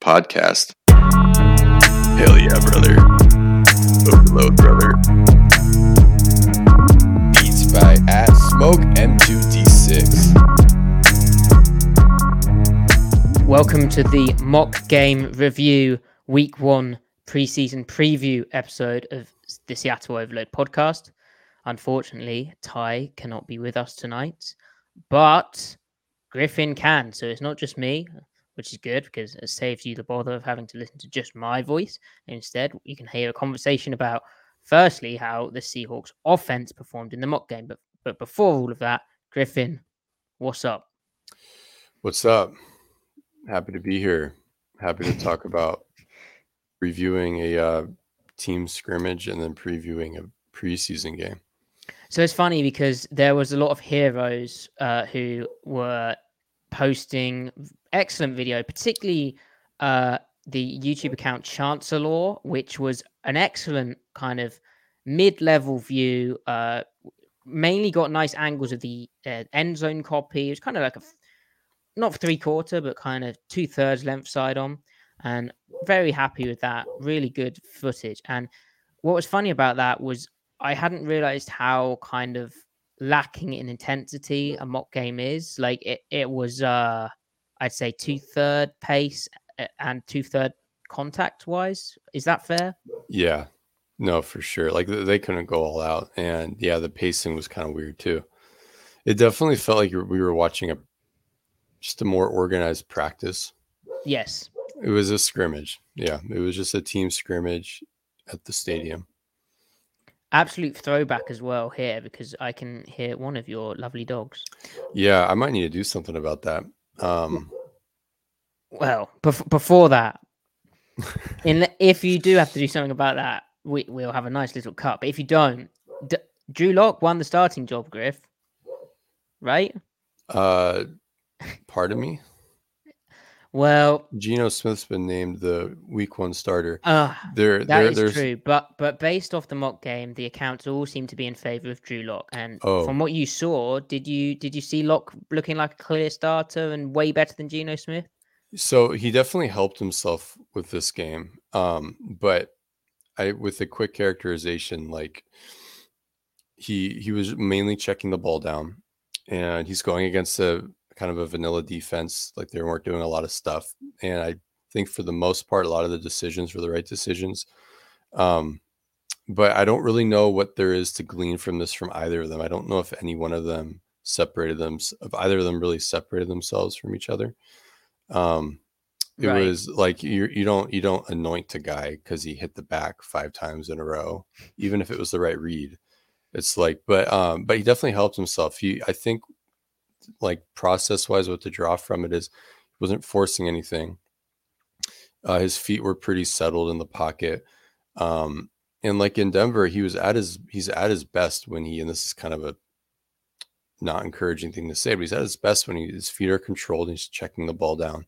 Podcast. Hell yeah, brother. Overload, brother. Beats by at Smoke M2D6. Welcome to the mock game review week one preseason preview episode of the Seattle Overload podcast. Unfortunately, Ty cannot be with us tonight, but Griffin can. So it's not just me, which is good because it saves you the bother of having to listen to just my voice. Instead, you can hear a conversation about firstly how the Seahawks offense performed in the mock game. But but before all of that, Griffin, what's up? What's up? Happy to be here. Happy to talk about reviewing a uh, team scrimmage and then previewing a preseason game. So it's funny because there was a lot of heroes uh, who were posting excellent video, particularly uh, the YouTube account Chancellor, which was an excellent kind of mid-level view. Uh, mainly got nice angles of the uh, end zone copy. It was kind of like a not three quarter, but kind of two thirds length side on, and very happy with that. Really good footage. And what was funny about that was I hadn't realized how kind of lacking in intensity a mock game is. Like it, it was, uh, I'd say two third pace and two third contact wise. Is that fair? Yeah, no, for sure. Like they couldn't go all out, and yeah, the pacing was kind of weird too. It definitely felt like we were watching a just a more organized practice. Yes, it was a scrimmage. Yeah, it was just a team scrimmage at the stadium. Absolute throwback as well here because I can hear one of your lovely dogs. Yeah, I might need to do something about that. Um, well, bef- before that, in if you do have to do something about that, we we'll have a nice little cut. But if you don't, D- Drew Lock won the starting job, Griff. Right? Uh, pardon me. Well, Geno Smith's been named the Week One starter. Uh, there, that there, is true. But but based off the mock game, the accounts all seem to be in favor of Drew Lock. And oh. from what you saw, did you did you see Lock looking like a clear starter and way better than Geno Smith? So he definitely helped himself with this game. Um, but I with the quick characterization, like he he was mainly checking the ball down, and he's going against a kind of a vanilla defense. Like they weren't doing a lot of stuff. And I think for the most part, a lot of the decisions were the right decisions. Um, but I don't really know what there is to glean from this from either of them. I don't know if any one of them separated them, if either of them really separated themselves from each other. Um, it right. was like you you don't you don't anoint a guy because he hit the back five times in a row, even if it was the right read. It's like, but um, but he definitely helped himself. He I think like process wise what to draw from it is he wasn't forcing anything. Uh, his feet were pretty settled in the pocket um, and like in denver he was at his he's at his best when he and this is kind of a not encouraging thing to say but he's at his best when he, his feet are controlled and he's checking the ball down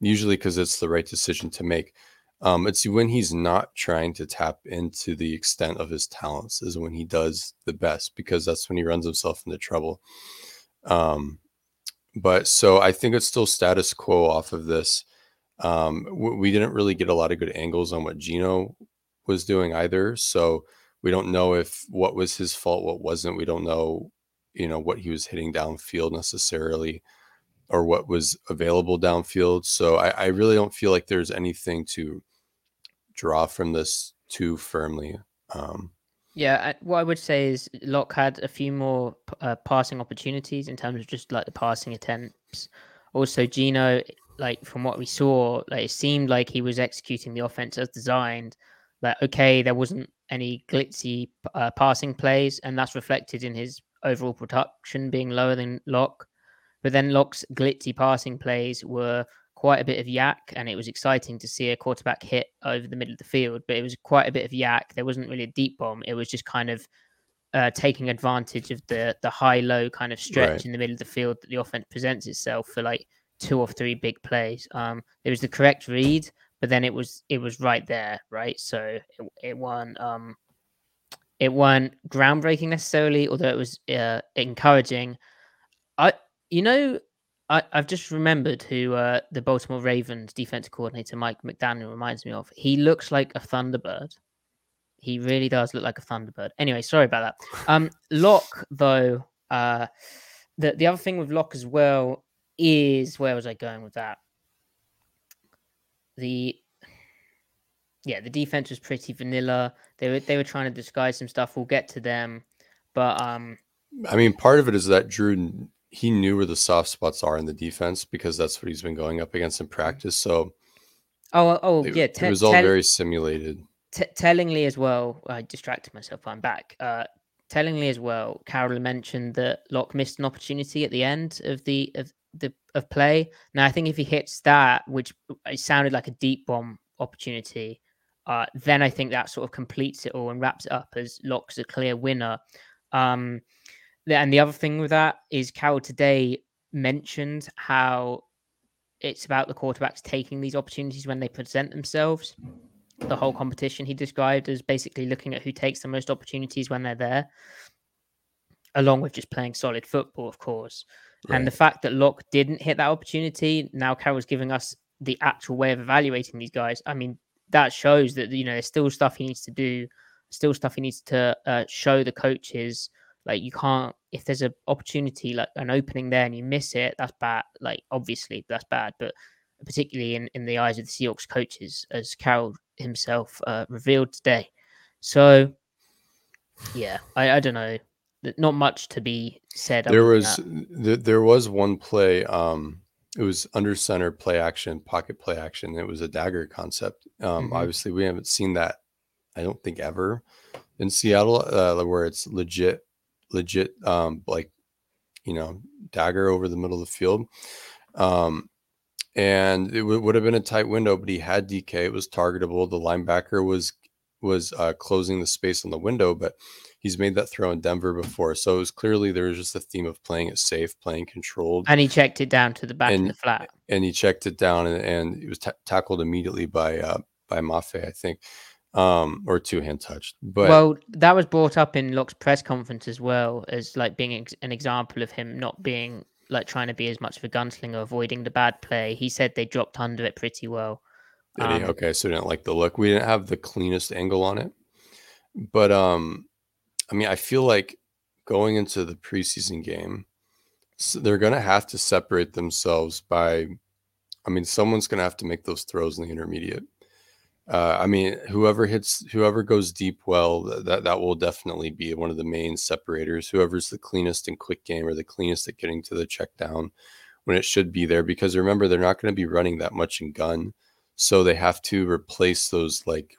usually because it's the right decision to make. Um, it's when he's not trying to tap into the extent of his talents is when he does the best because that's when he runs himself into trouble um, but so I think it's still status quo off of this. Um, we didn't really get a lot of good angles on what Geno was doing either. So we don't know if what was his fault, what wasn't. We don't know, you know, what he was hitting downfield necessarily or what was available downfield. So I, I really don't feel like there's anything to draw from this too firmly. Um, yeah, what I would say is Lock had a few more uh, passing opportunities in terms of just like the passing attempts. Also, Geno, like from what we saw, like it seemed like he was executing the offense as designed. Like, okay, there wasn't any glitzy uh, passing plays, and that's reflected in his overall production being lower than Lock. But then Lock's glitzy passing plays were quite a bit of YAC, and it was exciting to see a quarterback hit over the middle of the field. But it was quite a bit of YAC. There wasn't really a deep bomb. It was just kind of uh, taking advantage of the the high low kind of stretch right. in the middle of the field that the offense presents itself for like two or three big plays. Um, it was the correct read, but then it was it was right there, right? So it, it won. Um, it weren't groundbreaking necessarily, although it was uh, encouraging. I, you know, I, have just remembered who uh, the Baltimore Ravens defensive coordinator Mike Macdonald reminds me of. He looks like a Thunderbird. He really does look like a Thunderbird. Anyway, sorry about that. Um, Lock though, uh, the the other thing with Lock as well is where was I going with that? The yeah, the defense was pretty vanilla. They were they were trying to disguise some stuff. We'll get to them, but um, I mean, part of it is that Drew he knew where the soft spots are in the defense because that's what he's been going up against in practice. So, oh, oh, it, yeah, it was all tell, very simulated. T- tellingly as well, I distracted myself. I'm back. Uh, tellingly as well, Carroll mentioned that Lock missed an opportunity at the end of the of the of play. Now, I think if he hits that, which it sounded like a deep bomb opportunity, uh, then I think that sort of completes it all and wraps it up as Lock's a clear winner. Um, and the other thing with that is Carroll today mentioned how it's about the quarterbacks taking these opportunities when they present themselves. The whole competition he described as basically looking at who takes the most opportunities when they're there, along with just playing solid football, of course. Right. And the fact that Lock didn't hit that opportunity, now Carroll's giving us the actual way of evaluating these guys. I mean, that shows that you know there's still stuff he needs to do, still stuff he needs to uh, show the coaches like you can't if there's an opportunity like an opening there and you miss it, that's bad. Like obviously that's bad, but particularly in, in the eyes of the Seahawks coaches, as Carroll himself uh, revealed today. So yeah, I, I don't know. Not much to be said. There was th- there was one play. Um, it was under center play action, pocket play action. It was a dagger concept. Um, mm-hmm. Obviously, we haven't seen that. I don't think ever in Seattle, uh, where it's legit legit um like you know dagger over the middle of the field. Um and it w- would have been a tight window but he had dk it was targetable. The linebacker was was uh, closing the space on the window but he's made that throw in denver before. So it was clearly there was just a theme of playing it safe playing controlled. And he checked it down to the back and, of the flat. and he checked it down and, and it was t- tackled immediately by uh by mafe i think um, or two hand touched. But well, that was brought up in Lock's press conference as well as like being ex- an example of him not being like trying to be as much of a gunslinger, avoiding the bad play. He said they dropped under it pretty well. Um? Okay, so didn't like the look. We didn't have the cleanest angle on it, but um, I mean, I feel like going into the preseason game, so they're gonna have to separate themselves by. I mean, someone's gonna have to make those throws in the intermediate uh, I mean, whoever hits, whoever goes deep well, that that will definitely be one of the main separators. Whoever's the cleanest in quick game or the cleanest at getting to the check down when it should be there. Because remember, they're not going to be running that much in gun, so they have to replace those like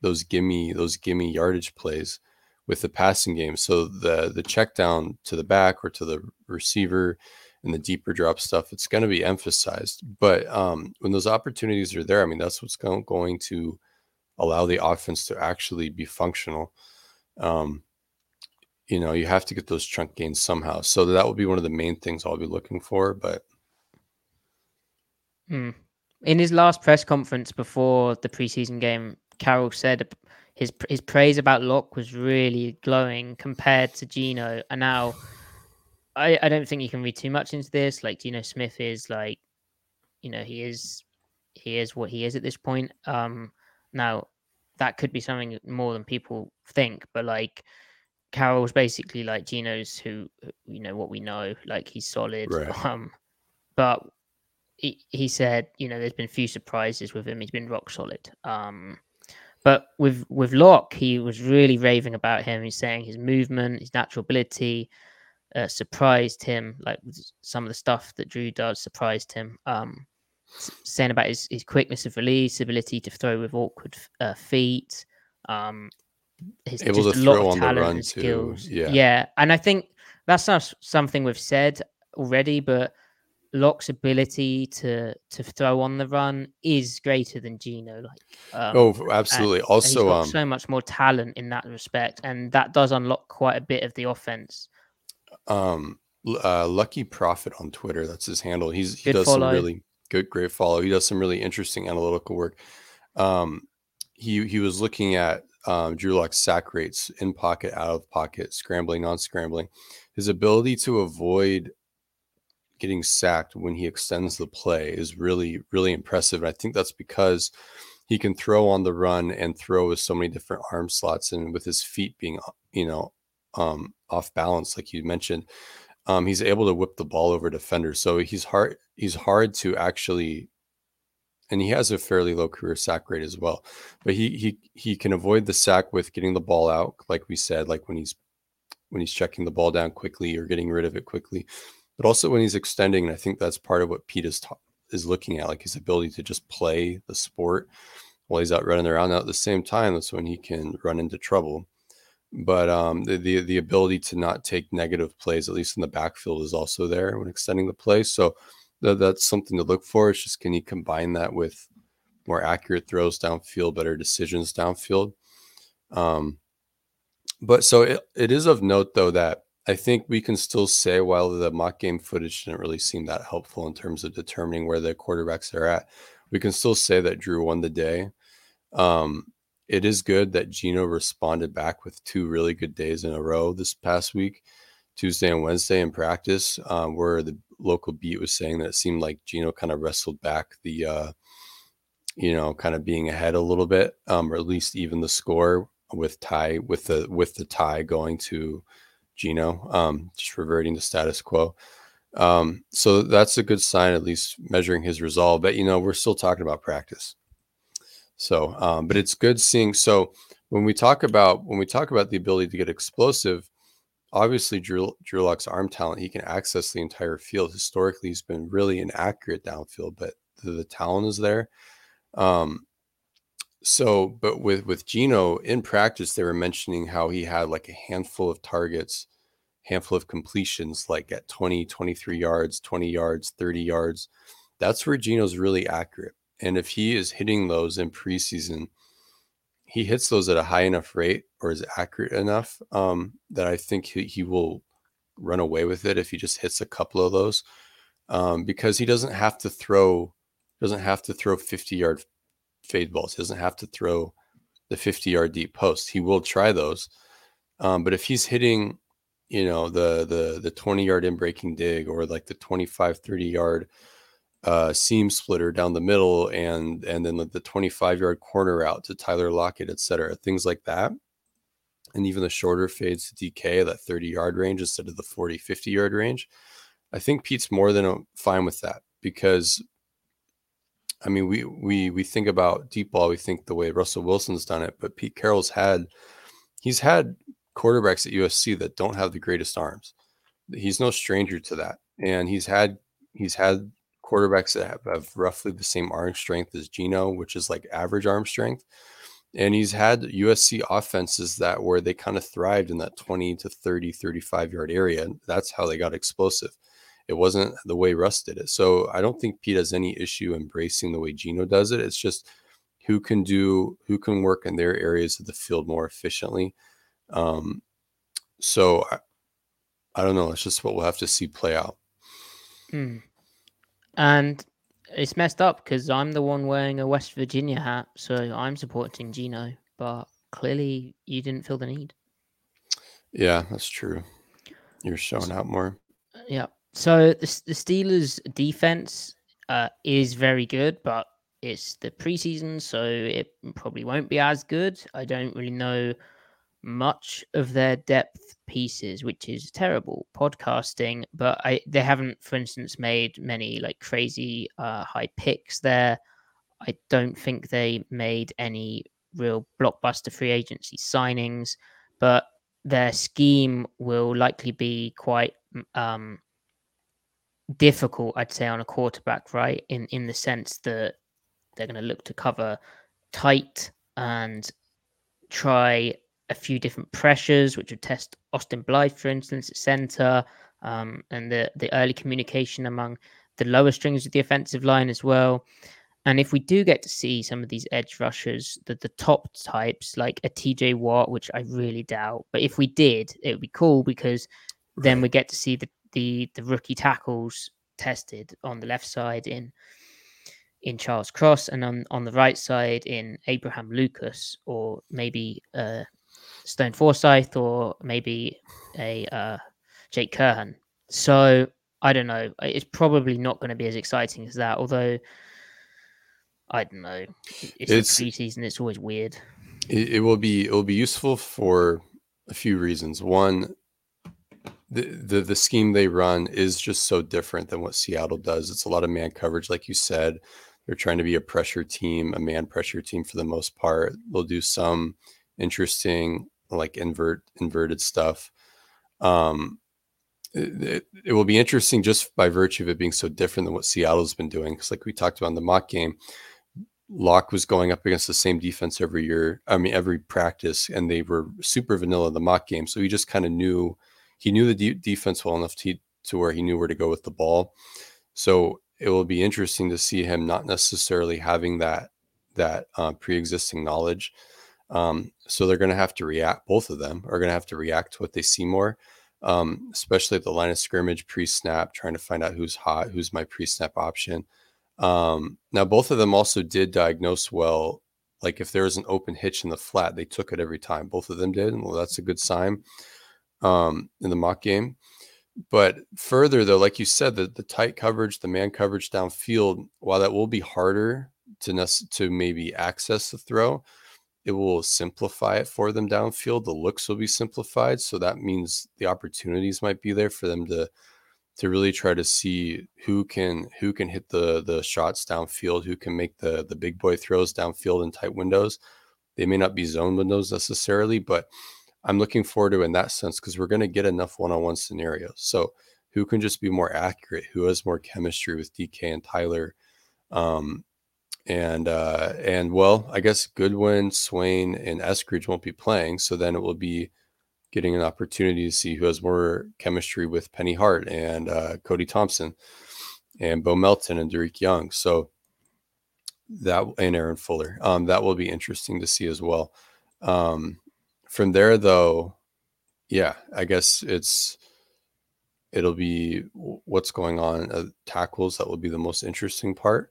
those gimme those gimme yardage plays with the passing game. So the the check down to the back or to the receiver and the deeper drop stuff, it's going to be emphasized. But um, when those opportunities are there, I mean, that's what's going to allow the offense to actually be functional. Um, you know, you have to get those chunk gains somehow. So that will be one of the main things I'll be looking for. But hmm. in his last press conference before the preseason game, Carroll said his his praise about Lock was really glowing compared to Geno, and now I, I don't think you can read too much into this. Like Geno Smith is like, you know, he is he is what he is at this point. Um, now that could be something more than people think, but like Carroll's basically like Geno's who you know what we know, like he's solid. Right. Um, but he, he said, you know, there's been few surprises with him. He's been rock solid. Um, but with with Lock, he was really raving about him. He's saying his movement, his natural ability, uh, surprised him. Like some of the stuff that Drew does surprised him. Um, saying about his, his quickness of release, ability to throw with awkward uh, feet, um, his Able just to a lot throw of on the talent run and too, skills. yeah. yeah, and I think that's not something we've said already, but Lock's ability to to throw on the run is greater than Geno. Like, um, oh, absolutely. Also, um, so much more talent in that respect, and that does unlock quite a bit of the offense. Um, uh, Lucky Prophet on Twitter. That's his handle. He's he Good does some really good, great follow. He does some really interesting analytical work. Um, he he was looking at um, Drew Lock's sack rates in pocket, out of pocket, scrambling, non scrambling. His ability to avoid getting sacked when he extends the play is really really impressive. And I think that's because he can throw on the run and throw with so many different arm slots and with his feet being you know um, off balance, like you mentioned um, he's able to whip the ball over defenders. So he's hard. He's hard to actually, and he has a fairly low career sack rate as well. But he he he can avoid the sack with getting the ball out, like we said, like when he's when he's checking the ball down quickly or getting rid of it quickly, but also when he's extending. And I think that's part of what Pete is ta- is looking at, like his ability to just play the sport while he's out running around. Now at the same time, that's when he can run into trouble but um, the, the the ability to not take negative plays, at least in the backfield, is also there when extending the play. So th- that's something to look for. It's just can he combine that with more accurate throws downfield, better decisions downfield? Um, but so it, it is of note though that I think we can still say while the mock game footage didn't really seem that helpful in terms of determining where the quarterbacks are at, we can still say that Drew won the day. Um, it is good that Geno responded back with two really good days in a row this past week, Tuesday and Wednesday in practice, um, where the local beat was saying that it seemed like Geno kind of wrestled back the, uh, you know, kind of being ahead a little bit, um, or at least even the score with tie with the with the tie going to Geno, um, just reverting to status quo. Um, so that's a good sign, at least measuring his resolve. But you know, we're still talking about practice. So, um, but it's good seeing. So when we talk about when we talk about the ability to get explosive, obviously Drew Drew Lock's arm talent, he can access the entire field. Historically, he's been really inaccurate downfield, but the, the talent is there. Um, so, but with with Geno in practice, they were mentioning how he had like a handful of targets, handful of completions, like at 20, 23 yards, 20 yards, 30 yards. That's where Geno's really accurate. And if he is hitting those in preseason, he hits those at a high enough rate or is accurate enough um, that I think he, he will run away with it if he just hits a couple of those um, because he doesn't have to throw doesn't have to throw 50 yard fade balls. He doesn't have to throw the 50 yard deep post. He will try those. Um, but if he's hitting, you know, the the the 20 yard in breaking dig or like the 25, 30 yard uh, seam splitter down the middle and and then the, the 25 yard corner out to Tyler Lockett, et cetera, things like that. And even the shorter fades to DK, that 30 yard range instead of the 40, 50 yard range. I think Pete's more than uh, fine with that because I mean, we we we think about deep ball, we think the way Russell Wilson's done it, but Pete Carroll's had he's had quarterbacks at USC that don't have the greatest arms. He's no stranger to that, and he's had he's had quarterbacks that have, have roughly the same arm strength as Geno, which is like average arm strength. And he's had USC offenses that where they kind of thrived in that 20 to 30, 35 yard area. That's how they got explosive. It wasn't the way Russ did it. So I don't think Pete has any issue embracing the way Geno does it. It's just who can do, who can work in their areas of the field more efficiently. Um, so I, I don't know. It's just what we'll have to see play out. Mm. And it's messed up because I'm the one wearing a West Virginia hat, so I'm supporting Geno. But clearly, you didn't feel the need. Yeah, that's true. You're showing out more. Yeah. So the, the Steelers' defense uh, is very good, but it's the preseason, so it probably won't be as good. I don't really know much of their depth pieces, which is terrible podcasting. But I they haven't, for instance, made many like crazy uh, high picks there. I don't think they made any real blockbuster free agency signings, but their scheme will likely be quite um, difficult, I'd say, on a quarterback, right? In in the sense that they're going to look to cover tight and try a few different pressures, which would test Austin Blythe, for instance, at center, um, and the the early communication among the lower strings of the offensive line as well. And if we do get to see some of these edge rushers, the, the top types like a TJ Watt, which I really doubt, but if we did, it would be cool because then we get to see the, the the rookie tackles tested on the left side in in Charles Cross and on, on the right side in Abraham Lucas or maybe uh, Stone Forsyth or maybe a uh, Jake Curhan. So I don't know. It's probably not going to be as exciting as that. Although I don't know. It's, it's preseason. It's always weird. It, it will be. It will be useful for a few reasons. One, the, the the scheme they run is just so different than what Seattle does. It's a lot of man coverage, like you said. They're trying to be a pressure team, a man pressure team for the most part. They'll do some interesting like invert inverted stuff. Um, it, it, will be interesting just by virtue of it being so different than what Seattle's been doing. Because like we talked about in the mock game, Lock was going up against the same defense every year. I mean, every practice, and they were super vanilla the mock game. So he just kind of knew he knew the de- defense well enough to to where he knew where to go with the ball. So it will be interesting to see him not necessarily having that that uh, pre-existing knowledge. Um, so they're going to have to react. Both of them are going to have to react to what they see more, um, especially at the line of scrimmage pre-snap, trying to find out who's hot, who's my pre-snap option. Um, now both of them also did diagnose well. Like if there was an open hitch in the flat, they took it every time. Both of them did. And well, that's a good sign um, in the mock game. But further, though, like you said, the, the tight coverage, the man coverage downfield, while that will be harder to to maybe access the throw, it will simplify it for them downfield. The looks will be simplified, so that means the opportunities might be there for them to to really try to see who can who can hit the the shots downfield, who can make the the big boy throws downfield in tight windows. They may not be zone windows necessarily, but I'm looking forward to in that sense because we're going to get enough one-on-one scenarios. So who can just be more accurate? Who has more chemistry with DK and Tyler? Um, and uh, and well, I guess Goodwin, Swain, and Eskridge won't be playing, so then it will be getting an opportunity to see who has more chemistry with Penny Hart and uh, Cody Thompson and Bo Melton and Dareke Young. So that and Aaron Fuller. Um, that will be interesting to see as well. Um, from there though yeah i guess it's it'll be what's going on uh, tackles that will be the most interesting part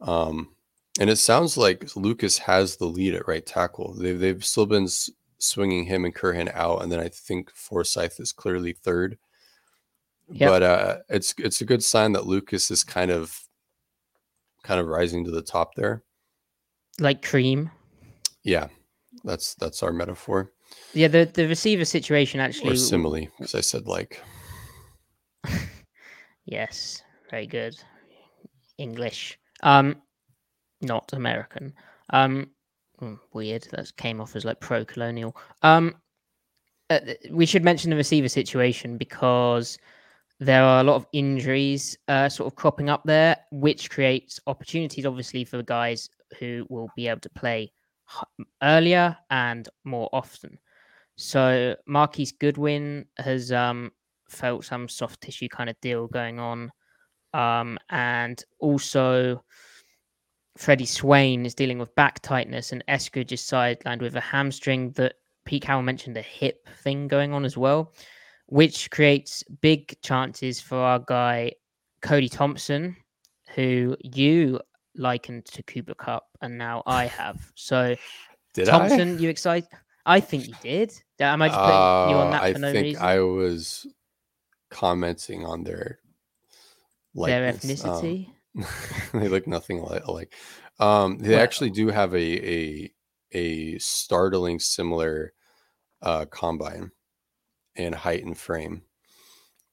um and it sounds like lucas has the lead at right tackle they've, they've still been s- swinging him and Curhan out and then i think forsyth is clearly third yep. but uh it's it's a good sign that lucas is kind of kind of rising to the top there like cream yeah that's that's our metaphor. Yeah, the the receiver situation actually or simile because I said like. yes, very good. English, um, not American. Um, hmm, weird. That came off as like pro-colonial. Um, uh, we should mention the receiver situation because there are a lot of injuries uh, sort of cropping up there, which creates opportunities, obviously, for the guys who will be able to play earlier and more often. So Marquise Goodwin has um, felt some soft tissue kind of deal going on. Um, and also Freddie Swain is dealing with back tightness and Eskridge is sidelined with a hamstring that Pete Carroll mentioned a hip thing going on as well, which creates big chances for our guy Cody Thompson, who you likened to Cooper Kupp, and now I have. So, did Thompson, I? you excited? I think you did. Am I just putting uh, you on that I for no think reason? I was commenting on their their ethnicity. Um, they look nothing alike. Um, they Well- actually do have a a a startling similar uh, combine and height and frame.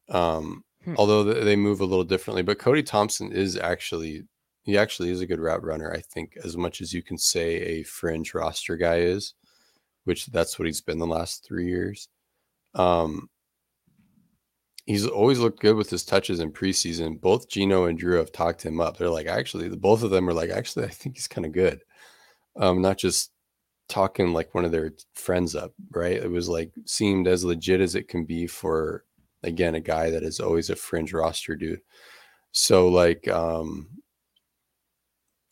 Um, Hmm. although they move a little differently, but Cody Thompson is actually he actually is a good route runner. I think as much as you can say a fringe roster guy is, which that's what he's been the last three years. Um, he's always looked good with his touches in preseason. Both Geno and Drew have talked him up. They're like, actually, the both of them are like, actually, I think he's kind of good. Um, not just talking like one of their friends up, right? It was like seemed as legit as it can be for again a guy that is always a fringe roster dude. So like, um,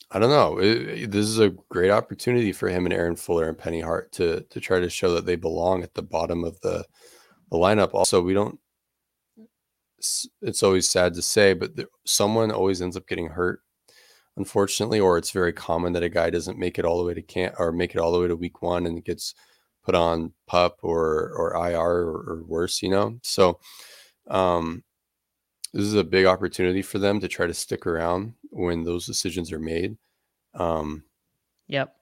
I don't know. It- it- this is a great opportunity for him and Aaron Fuller and Penny Hart to to try to show that they belong at the bottom of the the lineup. Also, we don't. It's always sad to say, but there, someone always ends up getting hurt, unfortunately, or it's very common that a guy doesn't make it all the way to camp or make it all the way to week one and gets put on pup or or IR or, or worse, you know. So, um, this is a big opportunity for them to try to stick around when those decisions are made. Um, Yep.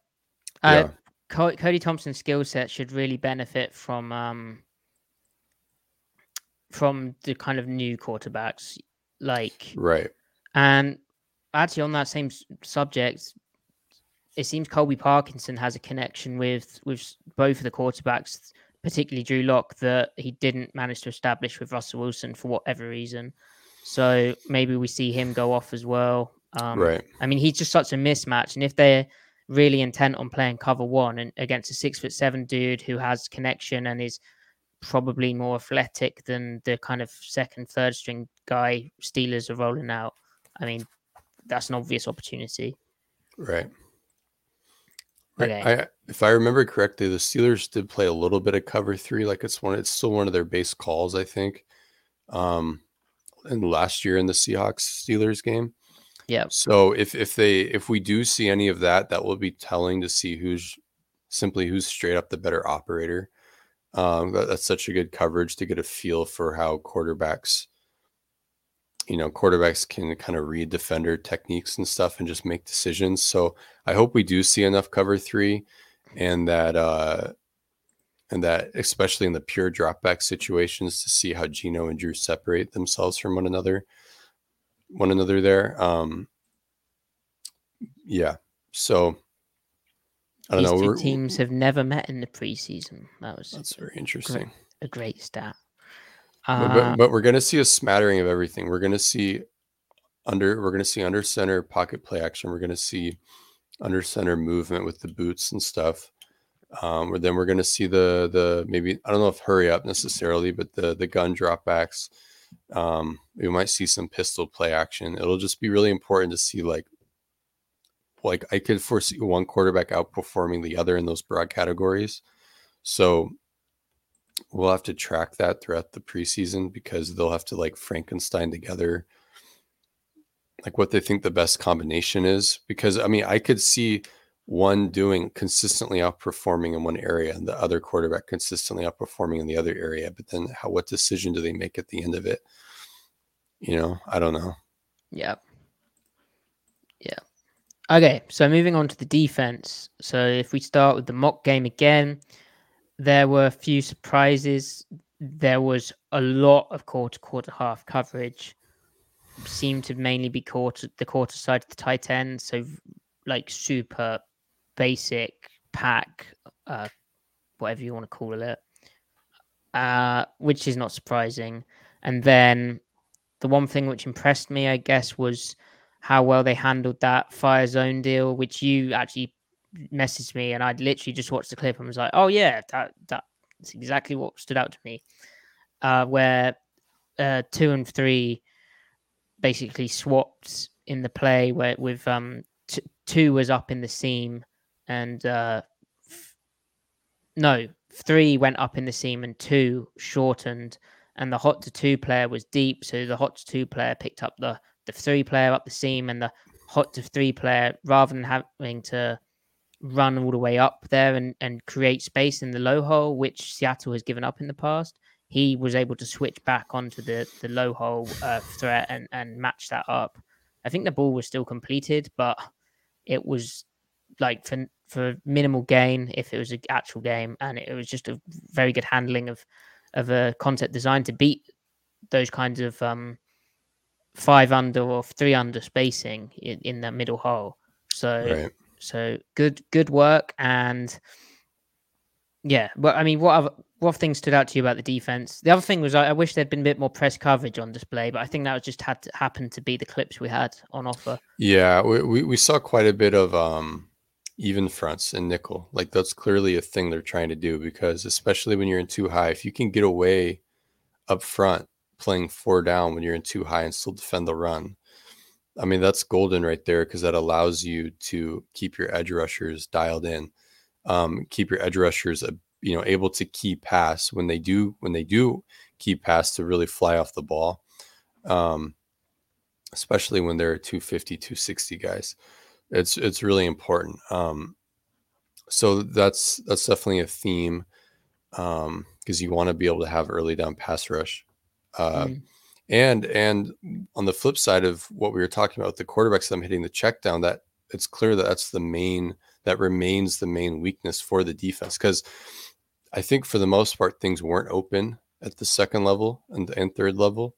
yeah, Uh, Co- Cody Thompson's skill set should really benefit from um from the kind of new quarterbacks, like right. and actually on that same subject, it seems Colby Parkinson has a connection with with both of the quarterbacks, particularly Drew Lock, that he didn't manage to establish with Russell Wilson for whatever reason. So maybe we see him go off as well. Um, right. I mean, he's just such a mismatch. And if they're really intent on playing cover one and against a six foot seven dude who has connection and is probably more athletic than the kind of second, third string guy Steelers are rolling out, I mean, that's an obvious opportunity. Right. Right. Okay. I, if I remember correctly, the Steelers did play a little bit of cover three. Like it's one, it's still one of their base calls, I think. Um, and last year in the Seahawks Steelers game. Yeah. So if if they if we do see any of that, that will be telling to see who's simply who's straight up the better operator. Um, that, that's such a good coverage to get a feel for how quarterbacks, you know, quarterbacks can kind of read defender techniques and stuff and just make decisions. So I hope we do see enough cover three, and that uh, and that especially in the pure dropback situations to see how Geno and Drew separate themselves from one another, one another there. Um, yeah. So I don't These know. two we're- teams have never met in the preseason. That was That's very interesting. a great stat. But, Uh, but, but we're going to see a smattering of everything. We're going to see under we're going to see under center pocket play action. We're going to see under center movement with the boots and stuff. Um, or then we're going to see the the maybe I don't know if hurry up necessarily, but the the gun dropbacks. Um, we might see some pistol play action. It'll just be really important to see like like I could foresee one quarterback outperforming the other in those broad categories. So we'll have to track that throughout the preseason because they'll have to like Frankenstein together like what they think the best combination is because I mean I could see one doing consistently outperforming in one area and the other quarterback consistently outperforming in the other area but then how what decision do they make at the end of it you know I don't know Yeah. Yeah. Okay, so moving on to the defense. So if we start with the mock game again, there were a few surprises. There was a lot of quarter quarter half coverage. Seemed to mainly be quarter the quarter side of the tight end. So like super basic pack, uh, whatever you want to call it. Uh, which is not surprising. And then the one thing which impressed me, I guess, was how well they handled that fire zone deal, which you actually messaged me, and I'd literally just watched the clip and was like, "Oh yeah, that that's exactly what stood out to me." Uh, where uh, two and three basically swapped in the play, where with um t- two was up in the seam, and uh, f- no, three went up in the seam, and two shortened and the hot to two player was deep. So the hot to two player picked up the the three player up the seam, and the hot to three player, rather than having to run all the way up there and, and create space in the low hole, which Seattle has given up in the past, he was able to switch back onto the the low hole uh, threat and and match that up. I think the ball was still completed, but it was like for for minimal gain if it was an actual game, and it was just a very good handling of of a concept designed to beat those kinds of um, five under or three under spacing in, in the middle hole. So Right. so good good work and yeah. But I mean, what other what things stood out to you about the defense? The other thing was I, I wish there'd been a bit more press coverage on display, but I think that was just had to happen to be the clips we had on offer. Yeah, we, we, we saw quite a bit of um, even fronts and nickel. Like that's clearly a thing they're trying to do because especially when you're in two high, if you can get away up front playing four down when you're in two high and still defend the run, I mean that's golden right there because that allows you to keep your edge rushers dialed in, um, keep your edge rushers uh, you know able to key pass when they do when they do key pass to really fly off the ball. Um, especially when they're 250 260 guys it's it's really important um so that's that's definitely a theme um because you want to be able to have early down pass rush uh Mm. and and on the flip side of what we were talking about the quarterbacks them hitting the check down that it's clear that that's the main that remains the main weakness for the defense. Because i think for the most part things weren't open at the second level and, and third level.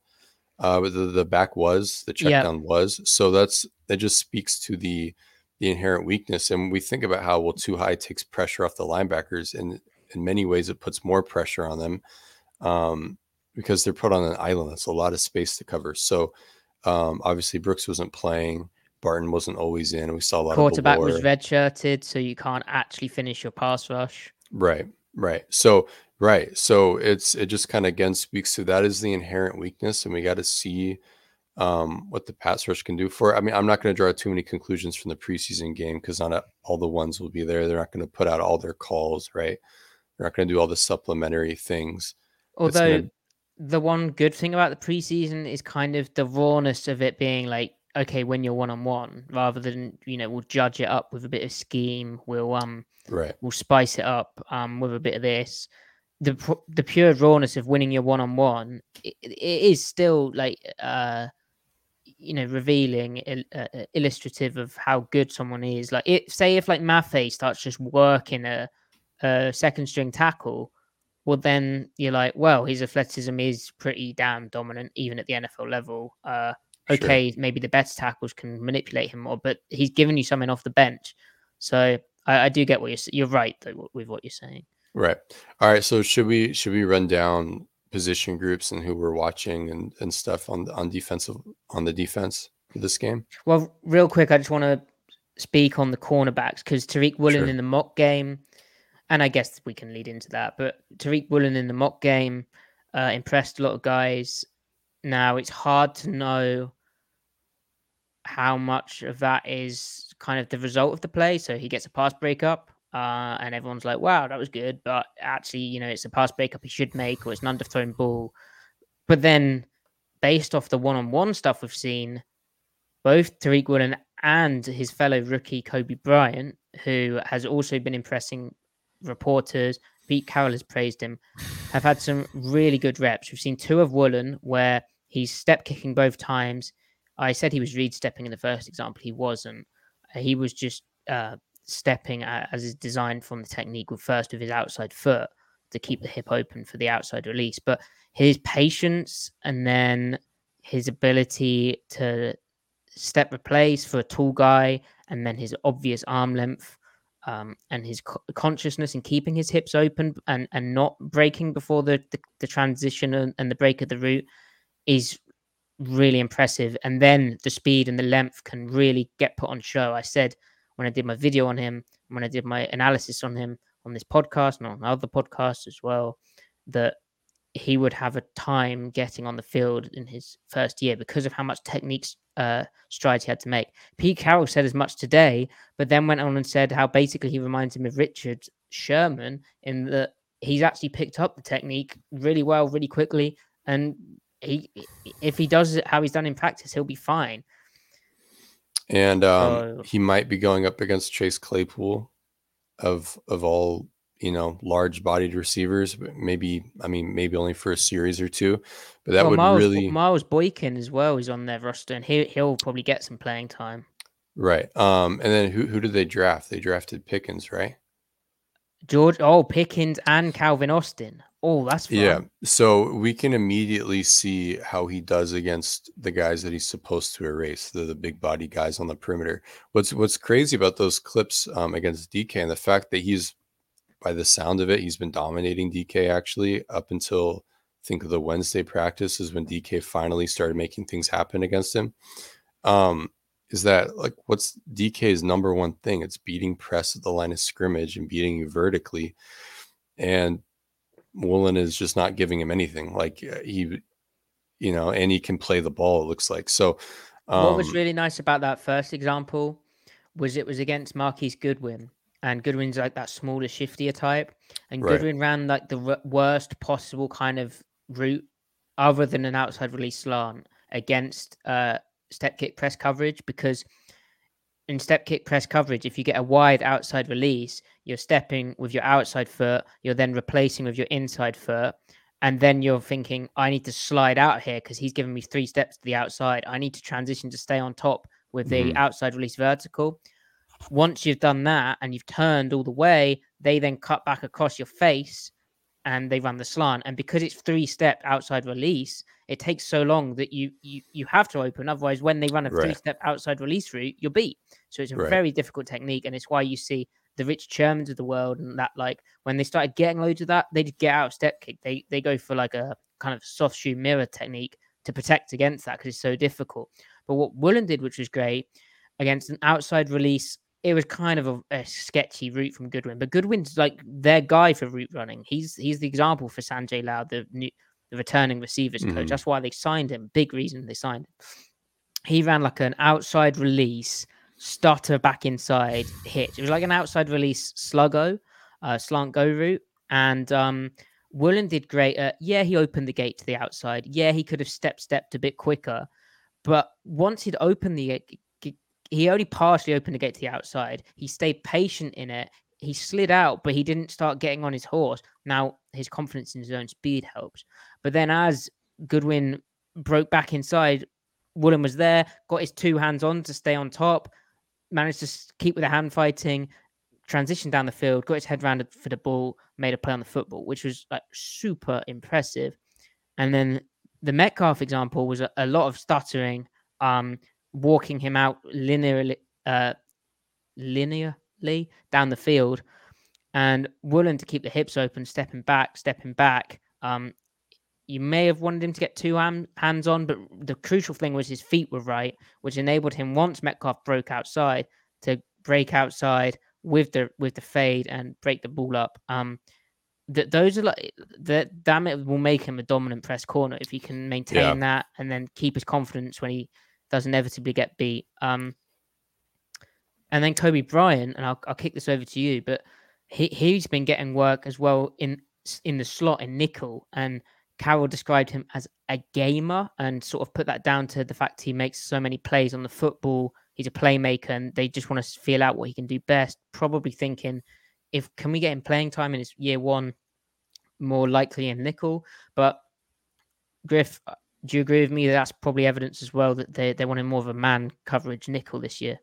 Uh the, the back was the check Yeah. down was. So that's that just speaks to the the inherent weakness. And we think about how well two high takes pressure off the linebackers and in many ways it puts more pressure on them. Um because they're put on an island that's a lot of space to cover so um obviously brooks wasn't playing barton wasn't always in we saw a lot Quarterback of was redshirted, so you can't actually finish your pass rush. Right, right. So, right. So it's it just kind of again speaks to that is the inherent weakness, and we got to see um, what the pass rush can do for. it. I mean, I'm not going to draw too many conclusions from the preseason game because not all the ones will be there. They're not going to put out all their calls, right? They're not going to do all the supplementary things. Although the one good thing about the preseason is kind of the rawness of it being like, okay, when you're one on one, rather than you know we'll judge it up with a bit of scheme. We'll um Right, we'll spice it up um with a bit of this. The the pure rawness of winning your one on one, it is still like uh you know revealing il- uh, uh, illustrative of how good someone is like it say if like Mafe starts just working a, a second string tackle well then you're like well his athleticism is pretty damn dominant even at the NFL level uh Sure. okay maybe the better tackles can manipulate him more but he's given you something off the bench so I, I do get what you're you're right though with what you're saying right. All right. So should we should we run down position groups and who we're watching and and stuff on the on defensive on the defense for this game? Well, real quick, I just want to speak on the cornerbacks because Tariq Woolen Sure. in the mock game, and I guess we can lead into that. But Tariq Woolen in the mock game uh, impressed a lot of guys. Now it's hard to know how much of that is kind of the result of the play. So he gets a pass breakup, uh, and everyone's like, "Wow, that was good," but actually, you know, it's a pass breakup he should make, or it's an underthrown ball. But then, based off the one-on-one stuff we've seen, both Tariq Woolen and his fellow rookie Coby Bryant, who has also been impressing reporters, Pete Carroll has praised him, have had some really good reps. We've seen two of Woolen where he's step kicking both times. I said he was read stepping in the first example. He wasn't. He was just uh, stepping as is designed from the technique with first with his outside foot to keep the hip open for the outside release. But his patience and then his ability to step replace for a tall guy and then his obvious arm length um, and his co- consciousness in keeping his hips open and, and not breaking before the, the, the transition and, and the break of the route is really impressive. And then the speed and the length can really get put on show. I said when I did my video on him, when I did my analysis on him on this podcast and on other podcasts as well, that he would have a time getting on the field in his first year because of how much techniques uh, strides he had to make. Pete Carroll said as much today, but then went on and said how basically he reminds him of Richard Sherman in that he's actually picked up the technique really well, really quickly, and he if he does it how he's done in practice, he'll be fine. And um, So- he might be going up against Chase Claypool of of all you know, large bodied receivers. Maybe, I mean, maybe only for a series or two, but that well, would Miles, really. Miles Boykin as well is on their roster, and he he'll probably get some playing time. Right. Um. And then who who did they draft? They drafted Pickens, right? George. Oh, Pickens and Calvin Austin. Oh, that's fun. yeah. So we can immediately see how he does against the guys that he's supposed to erase, the, the big body guys on the perimeter. What's what's crazy about those clips um, against DK and the fact that he's by the sound of it, he's been dominating DK actually up until I think of the Wednesday practice is when DK finally started making things happen against him. Um, is that like what's DK's number one thing? It's beating press at the line of scrimmage and beating you vertically. And Woolen is just not giving him anything. Like uh, he, you know, and he can play the ball, it looks like. So, um, what was um really nice about that first example was it was against Marquise Goodwin and Goodwin's like that smaller, shiftier type, and right. Goodwin ran like the r- worst possible kind of route, other than an outside release slant against uh, step kick press coverage because in step kick press coverage, if you get a wide outside release, you're stepping with your outside foot, you're then replacing with your inside foot, and then you're thinking, I need to slide out here because he's giving me three steps to the outside. I need to transition to stay on top with the mm-hmm. outside release vertical. Once you've done that and you've turned all the way, they then cut back across your face and they run the slant. And because it's three step outside release, it takes so long that you you you have to open. Otherwise, when they run a right. three step outside release route, you're beat. So it's a right. very difficult technique, and it's why you see the Rich Shermans of the world and that like when they started getting loads of that, they just get out of step kick. They they go for like a kind of soft shoe mirror technique to protect against that because it's so difficult. But what Woolen did, which was great, against an outside release it was kind of a, a, sketchy route from Goodwin, but Goodwin's like their guy for route running. He's he's the example for Sanjay Lal, the new the returning receivers mm-hmm. coach. That's why they signed him. Big reason they signed him. He ran like an outside release, stutter back inside hit. It was like an outside release sluggo, uh, slant go route. And um, Woolen did great. At, yeah, he opened the gate to the outside. Yeah, he could have step stepped a bit quicker. But once he'd opened the he only partially opened the gate to the outside. He stayed patient in it. He slid out, but he didn't start getting on his horse. Now his confidence in his own speed helps. But then as Goodwin broke back inside, Woolen was there, got his two hands on to stay on top, managed to keep with the hand fighting, transitioned down the field, got his head rounded for the ball, made a play on the football, which was like super impressive. And then the Metcalf example was a, a lot of stuttering, um, walking him out linearly, uh, linearly down the field, and willing to keep the hips open, stepping back, stepping back. Um, you may have wanted him to get two hands on, but the crucial thing was his feet were right, which enabled him once Metcalf broke outside to break outside with the with the fade and break the ball up. Um, that those are like that. Damn it, will make him a dominant press corner if he can maintain yeah. that and then keep his confidence when he does inevitably get beat. Um, and then Coby Bryant, and I'll, I'll kick this over to you, but he he's been getting work as well in in the slot in nickel, and Carroll described him as a gamer, and sort of put that down to the fact he makes so many plays on the football. He's a playmaker, and they just want to feel out what he can do best. Probably thinking, if can we get him playing time in his year one, more likely in nickel. But Griff, do you agree with me? That's probably evidence as well that they they wanted more of a man coverage nickel this year.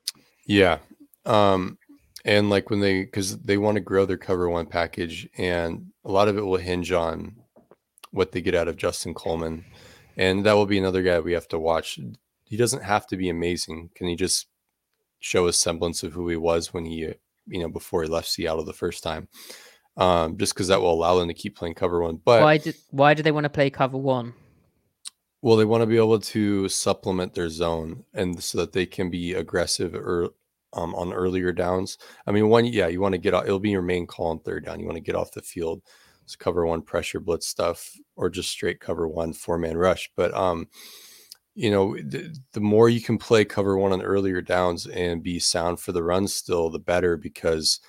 Yeah, um, and like when they because they want to grow their cover one package, and a lot of it will hinge on what they get out of Justin Coleman, and that will be another guy we have to watch. He doesn't have to be amazing. Can he just show a semblance of who he was when he, you know, before he left Seattle the first time? Um, just because that will allow them to keep playing cover one. But why did why do they want to play cover one? Well, they want to be able to supplement their zone and so that they can be aggressive or um, on earlier downs. I mean, one, yeah, you want to get off, it'll be your main call on third down. You want to get off the field, It's cover one pressure blitz stuff, or just straight cover one four man rush. But, um, you know, the, the more you can play cover one on earlier downs and be sound for the run still, the better because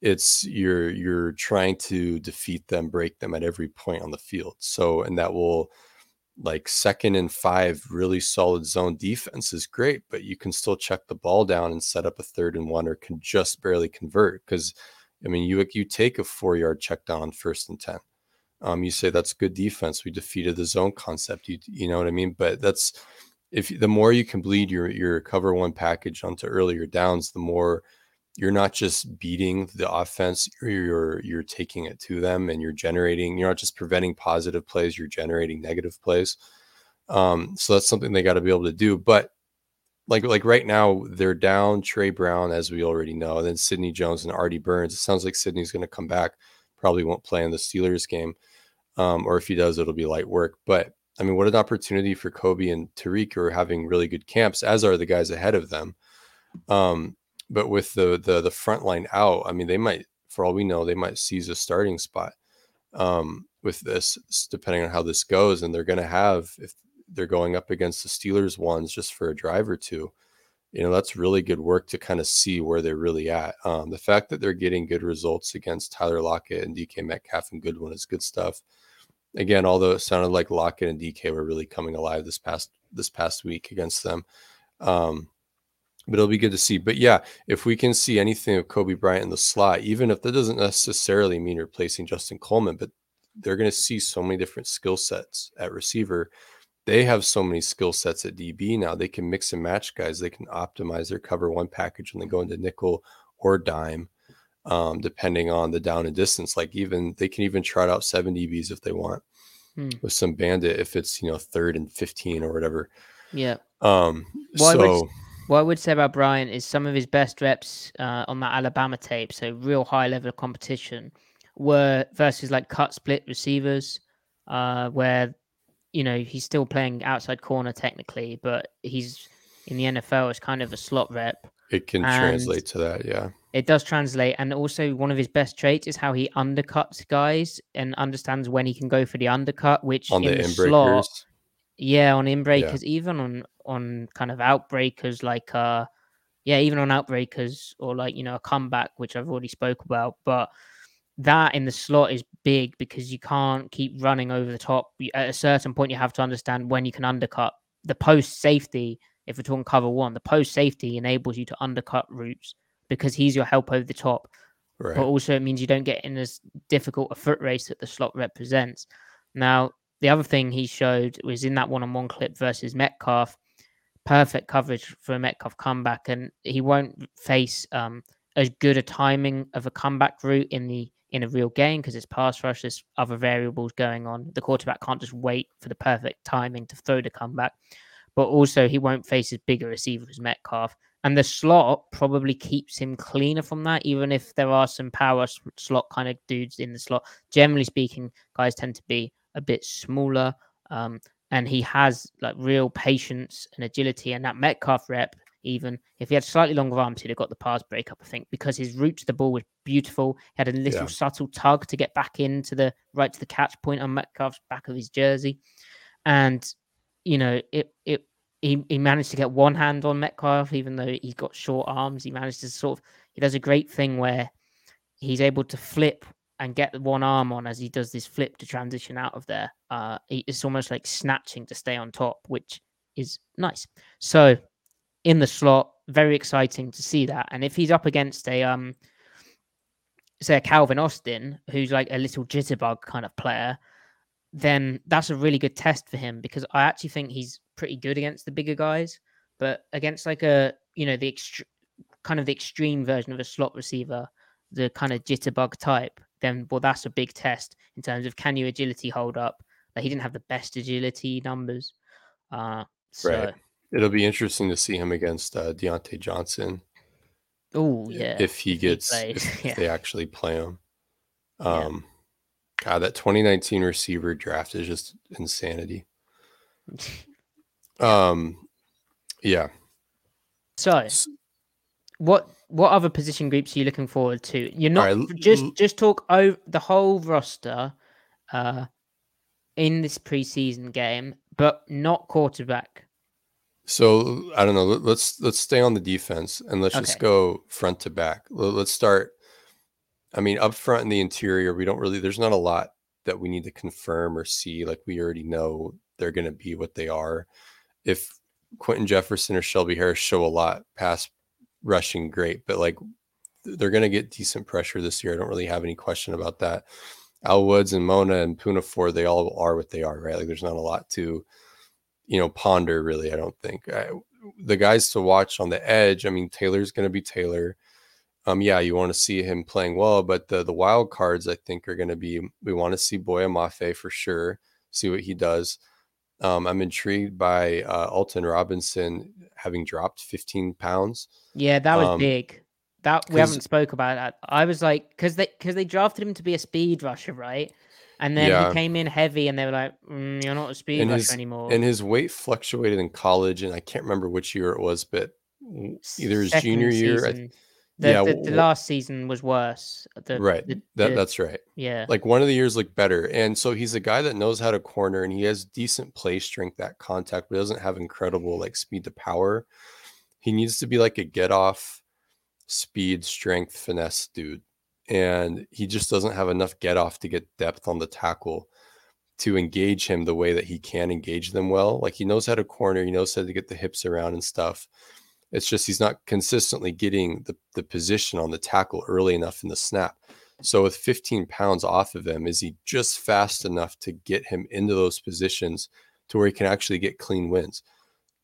it's you're you're trying to defeat them, break them at every point on the field. So, and that will like second and five, really solid zone defense is great, but you can still check the ball down and set up a third and one or can just barely convert because I mean, you you take a four yard check down on first and ten. Um, you say that's good defense. We defeated the zone concept. You you know what I mean? But that's if the more you can bleed your your cover one package onto earlier downs, the more you're not just beating the offense, you're, you're taking it to them and you're generating. You're not just preventing positive plays, you're generating negative plays. Um, so that's something they got to be able to do. But like like right now, they're down Trey Brown, as we already know, and then Sidney Jones and Artie Burns. It sounds like Sidney's going to come back. Probably won't play in the Steelers game, um, or if he does, it'll be light work. But I mean, what an opportunity for Coby and Tariq, who are having really good camps, as are the guys ahead of them. Um, but with the the the front line out, I mean, they might, for all we know, they might seize a starting spot um, with this, depending on how this goes. And they're going to have if they're going up against the Steelers ones just for a drive or two. You know, that's really good work to kind of see where they're really at. Um, the fact that they're getting good results against Tyler Lockett and DK Metcalf and Goodwin is good stuff. Again, although it sounded like Lockett and DK were really coming alive this past this past week against them. Um, but it'll be good to see. But yeah, if we can see anything of Coby Bryant in the slot, even if that doesn't necessarily mean replacing Justin Coleman, but they're going to see so many different skill sets at receiver. They have so many skill sets at DB now. They can mix and match guys. They can optimize their cover one package and then go into nickel or dime, um, depending on the down and distance. Like even they can even trot out seven DBs if they want hmm. with some bandit if it's you know third and fifteen or whatever. Yeah. Um. Why so. What I would say about Bryant is some of his best reps uh, on that Alabama tape, so real high level of competition, were versus like cut split receivers, uh, where you know he's still playing outside corner technically, but he's in the NFL as kind of a slot rep. It can translate to that, yeah. It does translate, and also one of his best traits is how he undercuts guys and understands when he can go for the undercut, which on in the, the slot, yeah, on inbreakers, yeah. even on on kind of outbreakers like uh yeah, even on outbreakers or like, you know, a comeback, which I've already spoke about. But that in the slot is big because you can't keep running over the top. At a certain point, you have to understand when you can undercut. The post safety, if we're talking cover one, the post safety enables you to undercut routes because he's your help over the top. Right. But also, it means you don't get in as difficult a foot race that the slot represents. Now, the other thing he showed was in that one-on-one clip versus Metcalf, perfect coverage for a Metcalf comeback, and he won't face um, as good a timing of a comeback route in the in a real game because it's pass rush. There's other variables going on. The quarterback can't just wait for the perfect timing to throw the comeback, but also he won't face as big a receiver as Metcalf. And the slot probably keeps him cleaner from that, even if there are some power slot kind of dudes in the slot. Generally speaking, guys tend to be a bit smaller. Um, and he has like real patience and agility. And that Metcalf rep, even if he had slightly longer arms, he'd have got the pass breakup, I think, because his route to the ball was beautiful. He had a little yeah. subtle tug to get back into the right to the catch point on Metcalf's back of his jersey. And, you know, it, it, he, he managed to get one hand on Metcalf, even though he's got short arms. He managed to sort of, he does a great thing where he's able to flip and get one arm on as he does this flip to transition out of there. Uh, it's almost like snatching to stay on top, which is nice. So in the slot, very exciting to see that. And if he's up against a um, say a Calvin Austin, who's like a little jitterbug kind of player, then that's a really good test for him because I actually think he's pretty good against the bigger guys, but against like a you know the extre- kind of the extreme version of a slot receiver, the kind of jitterbug type, then well, that's a big test in terms of can you agility hold up? Like he didn't have the best agility numbers. Uh, so. Right. It'll be interesting to see him against uh, Diontae Johnson. Oh yeah, if he gets if, yeah. they actually play him. Um, yeah. God, that 2019 receiver draft is just insanity. um, yeah. So, what what other position groups are you looking forward to? You're not right, just just talk over the whole roster uh in this preseason game, but not quarterback. So I don't know. Let's let's stay on the defense and let's okay. just go front to back. Let's start. I mean, up front in the interior, we don't really. There's not a lot that we need to confirm or see. Like we already know they're going to be what they are. If Quinton Jefferson or Shelby Harris show a lot past rushing great, but like they're going to get decent pressure this year. I don't really have any question about that. Al Woods and Mone and Poona Ford, they all are what they are, right? Like there's not a lot to, you know, ponder really. I don't think I, the guys to watch on the edge. I mean, Taylor's going to be Taylor. Um, yeah, you want to see him playing well, but the the wild cards I think are going to be. We want to see Boye Mafe for sure. See what he does. Um, I'm intrigued by uh, Alton Robinson having dropped 15 pounds. Yeah, that was um, big. That we haven't spoke about that. I was like, because they because they drafted him to be a speed rusher, right? And then yeah. he came in heavy, and they were like, mm, "You're not a speed and rusher his, anymore." And his weight fluctuated in college, and I can't remember which year it was, but either his Second junior year. I, the, yeah, the, the, last season was worse. The, right. The, that, that's right. Yeah. Like one of the years looked better. And so he's a guy that knows how to corner and he has decent play strength at contact, but doesn't have incredible like speed to power. He needs to be like a get off speed, strength, finesse dude. And he just doesn't have enough get off to get depth on the tackle to engage him the way that he can engage them well. Like he knows how to corner, he knows how to get the hips around and stuff it's just he's not consistently getting the, the position on the tackle early enough in the snap. So with 15 pounds off of him, is he just fast enough to get him into those positions to where he can actually get clean wins?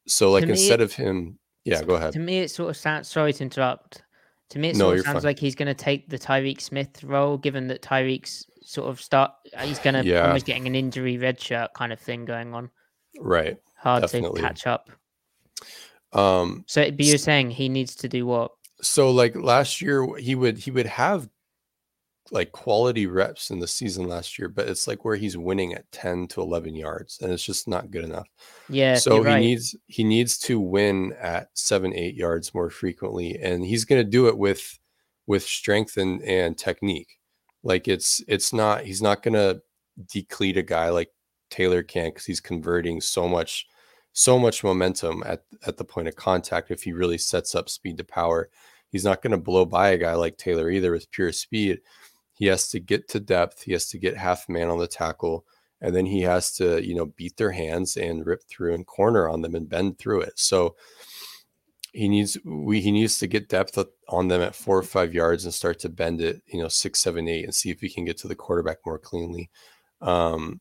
So like instead of him, yeah, go ahead. To me, it sort of sounds. Sorry to interrupt. To me, it sort no, of sounds fine. like he's going to take the Tyreke Smith role, given that Tyreke's sort of start. Uh, he's going to yeah. almost getting an injury red shirt kind of thing going on. Right. Hard Definitely. to catch up. Um, so, but you're saying he needs to do what? So, like last year, he would he would have like quality reps in the season last year, but it's like where he's winning at 10 to 11 yards and it's just not good enough. Yeah. So he needs he needs to win at 7 8 yards more frequently and he's going to do it with with strength and and technique. Like it's it's not he's not going to deplete a guy like Taylor can cuz he's converting so much so much momentum at, at the point of contact if he really sets up speed to power. He's not going to blow by a guy like Taylor either with pure speed. He has to get to depth. He has to get half man on the tackle. And then he has to, you know, beat their hands and rip through and corner on them and bend through it. So he needs we he needs to get depth on them at four or five yards and start to bend it, you know, six, seven, eight, and see if he can get to the quarterback more cleanly. Um,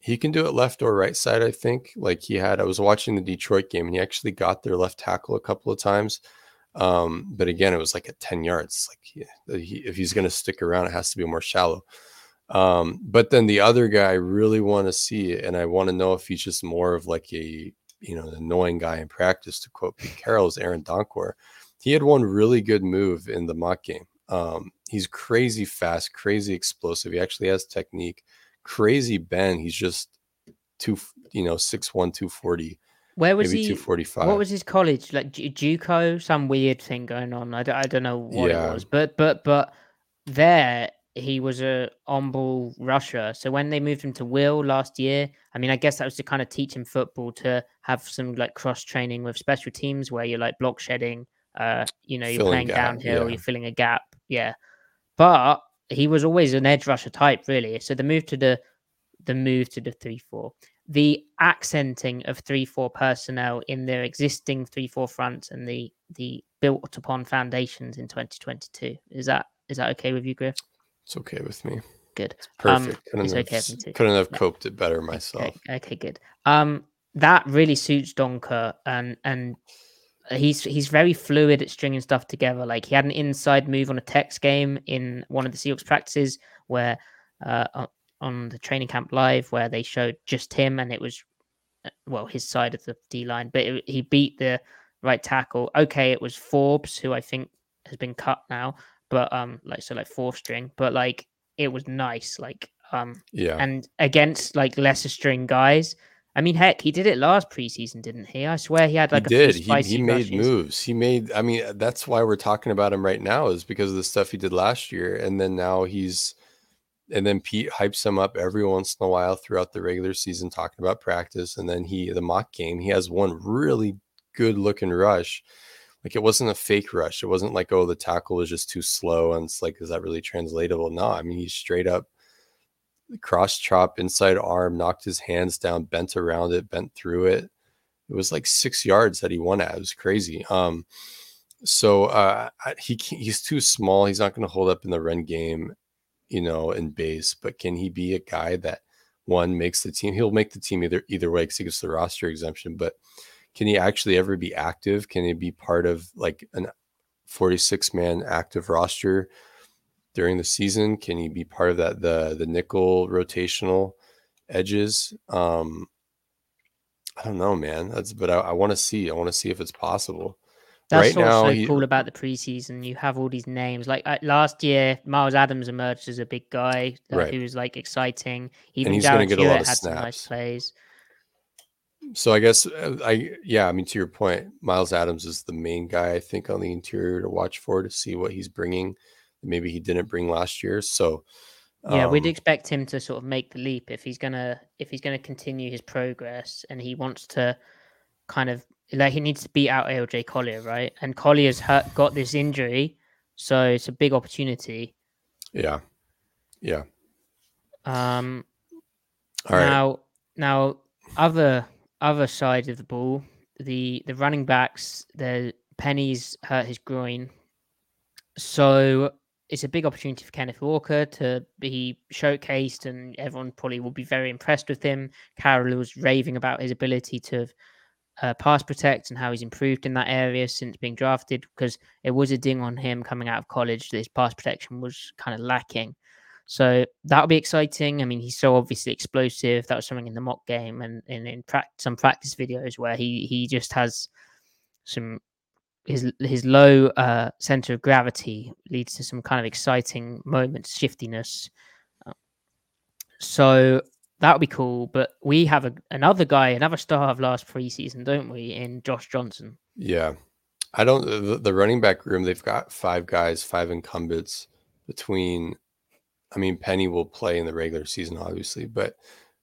he can do it left or right side, I think. Like he had, I was watching the Detroit game and he actually got their left tackle a couple of times. Um, but again, it was like at 10 yards. Like he, he, if he's going to stick around, it has to be more shallow. Um, but then the other guy I really want to see, and I want to know if he's just more of like a, you know, an annoying guy in practice, to quote Pete Carroll, is Aaron Donkor. He had one really good move in the mock game. Um, he's crazy fast, crazy explosive. He actually has technique crazy Ben, He's just two, you know, six one, two forty. Where was he? Two forty five. What was his college like? JUCO, some weird thing going on. I don't, I don't know what yeah. it was, but but but there he was a on ball rusher. So when they moved him to Will last year, I mean, I guess that was to kind of teach him football to have some like cross training with special teams where you're like block shedding. Uh, you know, you're filling playing gap, downhill, yeah. you're filling a gap. Yeah, but he was always an edge rusher type, really. So the move to the the move to the three four, the accenting of three four personnel in their existing three four fronts and the the built upon foundations in 2022. Is that is that okay with you, Griff? It's okay with me. Good. It's perfect. Um, couldn't, have, okay couldn't have coped it better myself. Okay, okay, good. Um, that really suits Donkor and and he's he's very fluid at stringing stuff together. Like he had an inside move on a text game in one of the Seahawks practices where uh, on the training camp live where they showed just him and it was uh, well his side of the D line, but it, he beat the right tackle. Okay, it was Forbes who I think has been cut now, but um like so like fourth string, but like it was nice. Like um yeah, and against like lesser string guys I mean, heck, he did it last preseason, didn't he? I swear he had like he did. He, he made rushes. moves. He made. I mean, that's why we're talking about him right now is because of the stuff he did last year, and then now he's, and then Pete hypes him up every once in a while throughout the regular season, talking about practice, and then he the mock game he has one really good looking rush. Like it wasn't a fake rush. It wasn't like oh the tackle was just too slow, and it's like is that really translatable? No, I mean he's straight up cross chop inside arm, knocked his hands down, bent around it, bent through it. It was like six yards that he won at. It was crazy. Um, So uh, he he's too small. He's not going to hold up in the run game, you know, in base. But can he be a guy that one makes the team? He'll make the team either either way because he gets the roster exemption. But can he actually ever be active? Can he be part of like an 46 man active roster during the season? Can he be part of that the the nickel rotational edges? Um, I don't know, man. That's but I, I want to see. I want to see if it's possible. That's right what's now, so he, cool about the preseason. You have all these names. Like uh, last year, Miles Adams emerged as a big guy uh, right. who was like exciting. Even and he's going to get a lot of snaps. some nice plays. So I guess uh, I yeah, I mean to your point, Miles Adams is the main guy I think on the interior to watch for to see what he's bringing. Maybe he didn't bring last year. So yeah, um, we'd expect him to sort of make the leap if he's gonna if he's gonna continue his progress and he wants to kind of like he needs to beat out LJ Collier, right? And Collier's hurt, got this injury, so it's a big opportunity. Yeah, yeah. Um. All now, right. now, other other side of the ball, the the running backs, the Penny's hurt his groin, so it's a big opportunity for Kenneth Walker to be showcased, and everyone probably will be very impressed with him. Carroll was raving about his ability to uh, pass protect and how he's improved in that area since being drafted because it was a ding on him coming out of college that his pass protection was kind of lacking. So that'll be exciting. I mean, he's so obviously explosive. That was something in the mock game and, and in pra- some practice videos where he he just has some his his low uh, center of gravity leads to some kind of exciting moments, shiftiness. So that would be cool. But we have a, another guy, another star of last preseason, don't we? In Josh Johnson. Yeah, I don't. The, the running back room, they've got five guys, five incumbents between. I mean, Penny will play in the regular season, obviously, but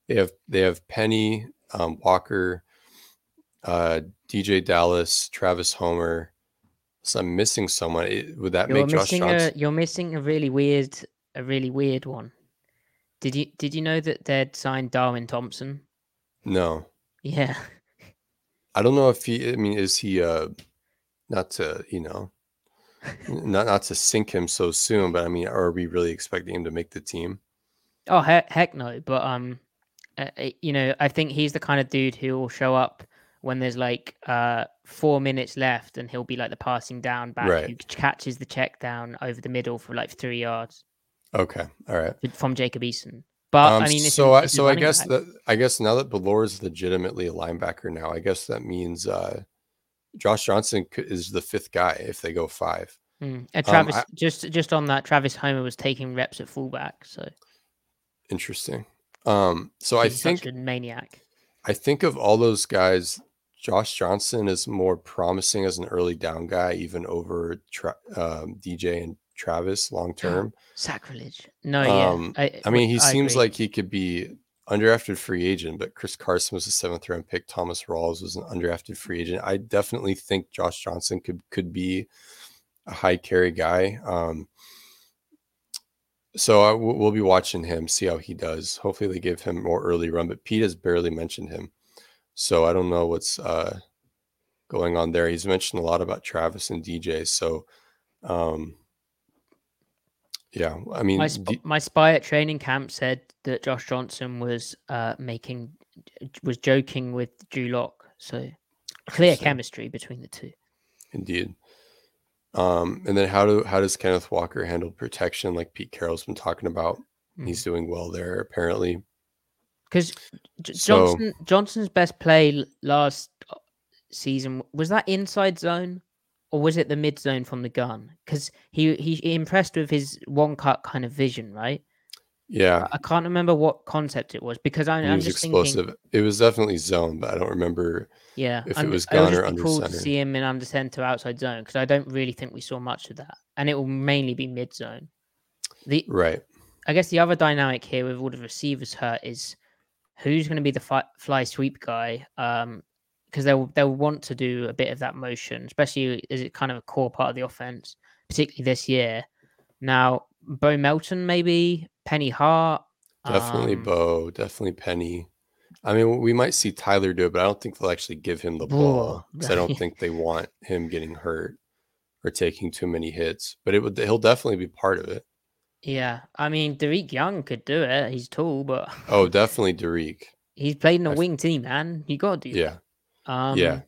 they have they have Penny, um, Walker, uh, DeeJay Dallas, Travis Homer. So I'm missing someone. Would that you're make Josh Johnson? A, you're missing a really weird, a really weird one. Did you did you know that they'd signed Darwin Thompson? No. Yeah. I don't know if he. I mean, is he? uh Not to you know, not not to sink him so soon, but I mean, are we really expecting him to make the team? Oh heck, heck no! But um, uh, uh, you know, I think he's the kind of dude who will show up when there's like uh four minutes left, and he'll be like the passing down back right. who catches the check down over the middle for like three yards. Okay, all right. From Jacob Eason. But um, I mean, so I, so I guess back. that I guess now that Bellore is legitimately a linebacker now, I guess that means uh, Josh Johnson is the fifth guy if they go five. Mm. And Travis, um, I, just just on that, Travis Homer was taking reps at fullback. So interesting. Um, so He's I think maniac. I think of all those guys, Josh Johnson is more promising as an early down guy, even over tra- um, DJ and Travis long term. Sacrilege. No, yeah. Um, I, I, mean, he I seems agree. like he could be undrafted free agent, but Chris Carson was a seventh round pick. Thomas Rawls was an undrafted free agent. I definitely think Josh Johnson could could be a high carry guy. Um, so I, we'll be watching him, see how he does. Hopefully, they give him more early run. But Pete has barely mentioned him, so I don't know what's uh, going on there. He's mentioned a lot about Travis and DJ. So um, yeah, I mean, my, sp- my spy at training camp said that Josh Johnson was uh, making was joking with Drew Lock, so clear so, chemistry between the two. Indeed. Um, and then how do how does Kenneth Walker handle protection, like Pete Carroll's been talking about? Mm. He's doing well there, apparently. Because Johnson so, Johnson's best play last uh, season was that inside zone or was it the mid zone from the gun? Because he, he impressed with his one cut kind of vision, right? Yeah, I can't remember what concept it was because I, am just explosive. Thinking, it was definitely zone, but I don't remember. Yeah, if it was gun or under cool center. To see him in under center outside zone because I don't really think we saw much of that, and it will mainly be mid zone. The right. I guess the other dynamic here with all the receivers hurt is who's going to be the fi- fly sweep guy. Um, because they'll they'll want to do a bit of that motion, especially as it kind of a core part of the offense, particularly this year. Now, Bo Melton, maybe Penny Hart. Definitely um, Bo, definitely Penny. I mean, we might see Tyler do it, but I don't think they'll actually give him the ball because I don't think they want him getting hurt. or taking too many hits. But it would he'll definitely be part of it. Yeah, I mean, Dareke Young could do it. He's tall, but Oh, definitely Dareke. he's played in a I wing team, man. You got to do Yeah. that. Um, yeah.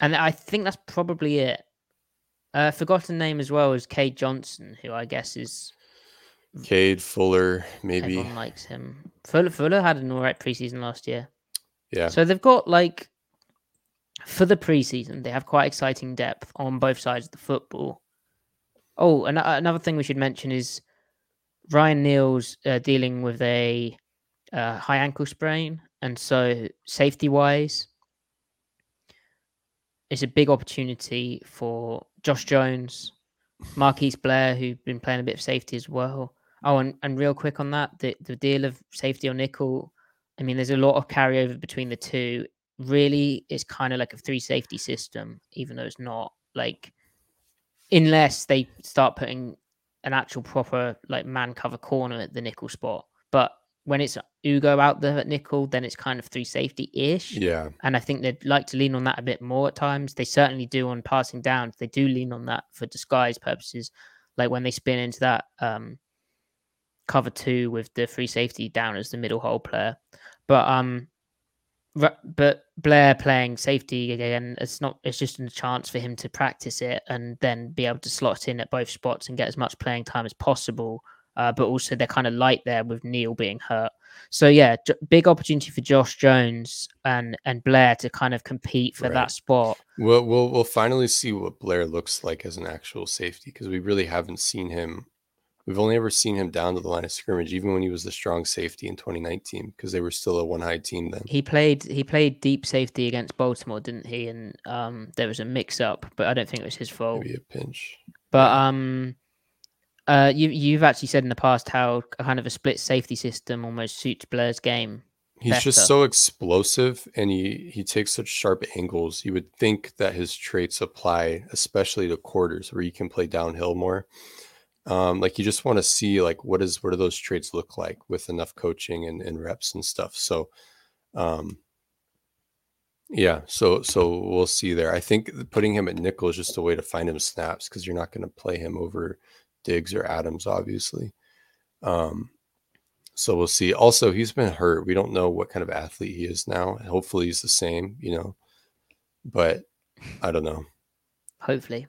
And I think that's probably it. Uh, forgotten name as well is Cade Johnson, who I guess is Cade Fuller, maybe. everyone likes him. Fuller Fuller had an alright preseason last year. Yeah. So they've got like for the preseason, they have quite exciting depth on both sides of the football. Oh, and another thing we should mention is Ryan Neal's uh, dealing with a uh, high ankle sprain, and so safety wise, it's a big opportunity for Josh Jones, Marquise Blair, who've been playing a bit of safety as well. Oh, and, and real quick on that, the, the deal of safety or nickel, I mean, there's a lot of carryover between the two. Really, it's kind of like a three safety system, even though it's not like, unless they start putting an actual proper like man cover corner at the nickel spot. But when it's Ugo out there at nickel, then it's kind of three safety ish. Yeah. And I think they'd like to lean on that a bit more at times. They certainly do on passing down. They do lean on that for disguise purposes, like when they spin into that um, cover two with the free safety down as the middle hole player. But um, but Blair playing safety again, it's not. It's just a chance for him to practice it and then be able to slot in at both spots and get as much playing time as possible. Uh, but also they're kind of light there with Neal being hurt. So yeah, j- big opportunity for Josh Jones and and Blair to kind of compete for Right. that spot. We'll we'll we'll finally see what Blair looks like as an actual safety because we really haven't seen him. We've only ever seen him down to the line of scrimmage, even when he was the strong safety in 2019, because they were still a one high team then. He played he played deep safety against Baltimore, didn't he? And um, there was a mix up, but I don't think it was his fault. Maybe a pinch. But um, uh, you you've actually said in the past how kind of a split safety system almost suits Blair's game. He's just so explosive and he he takes such sharp angles. You would think that his traits apply especially to quarters where you can play downhill more. Um, like you just want to see like what is what do those traits look like with enough coaching and, and reps and stuff. So um yeah, so so we'll see there. I think putting him at nickel is just a way to find him snaps because you're not going to play him over Diggs or Adams, obviously. Um, so we'll see. Also, he's been hurt. We don't know what kind of athlete he is now. Hopefully, he's the same, you know. But I don't know. Hopefully.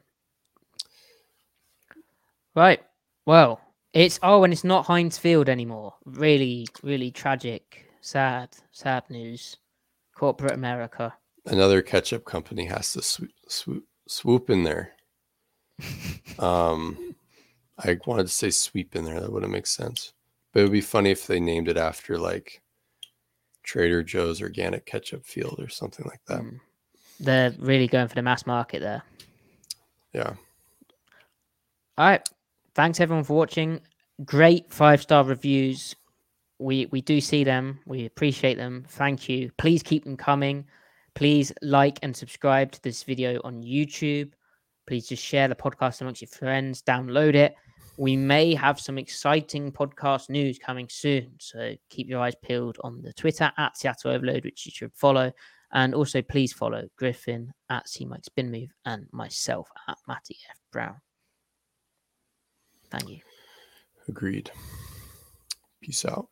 Right. Well, it's oh, and it's not Heinz Field anymore. Really, really tragic, sad, sad news. Corporate America. Another ketchup company has to swoop, swoop, swoop in there. Um, I wanted to say sweep in there. That wouldn't make sense. But it would be funny if they named it after like Trader Joe's organic ketchup field or something like that. Mm. They're really going for the mass market there. Yeah. All right. Thanks everyone for watching. Great five star reviews. We we do see them. We appreciate them. Thank you. Please keep them coming. Please like and subscribe to this video on YouTube. Please just share the podcast amongst your friends. Download it. We may have some exciting podcast news coming soon. So keep your eyes peeled on the Twitter at Seattle Overload, which you should follow. And also please follow Griffin at C Mike Spin Move and myself at Matty F. Brown. Thank you. Agreed. Peace out.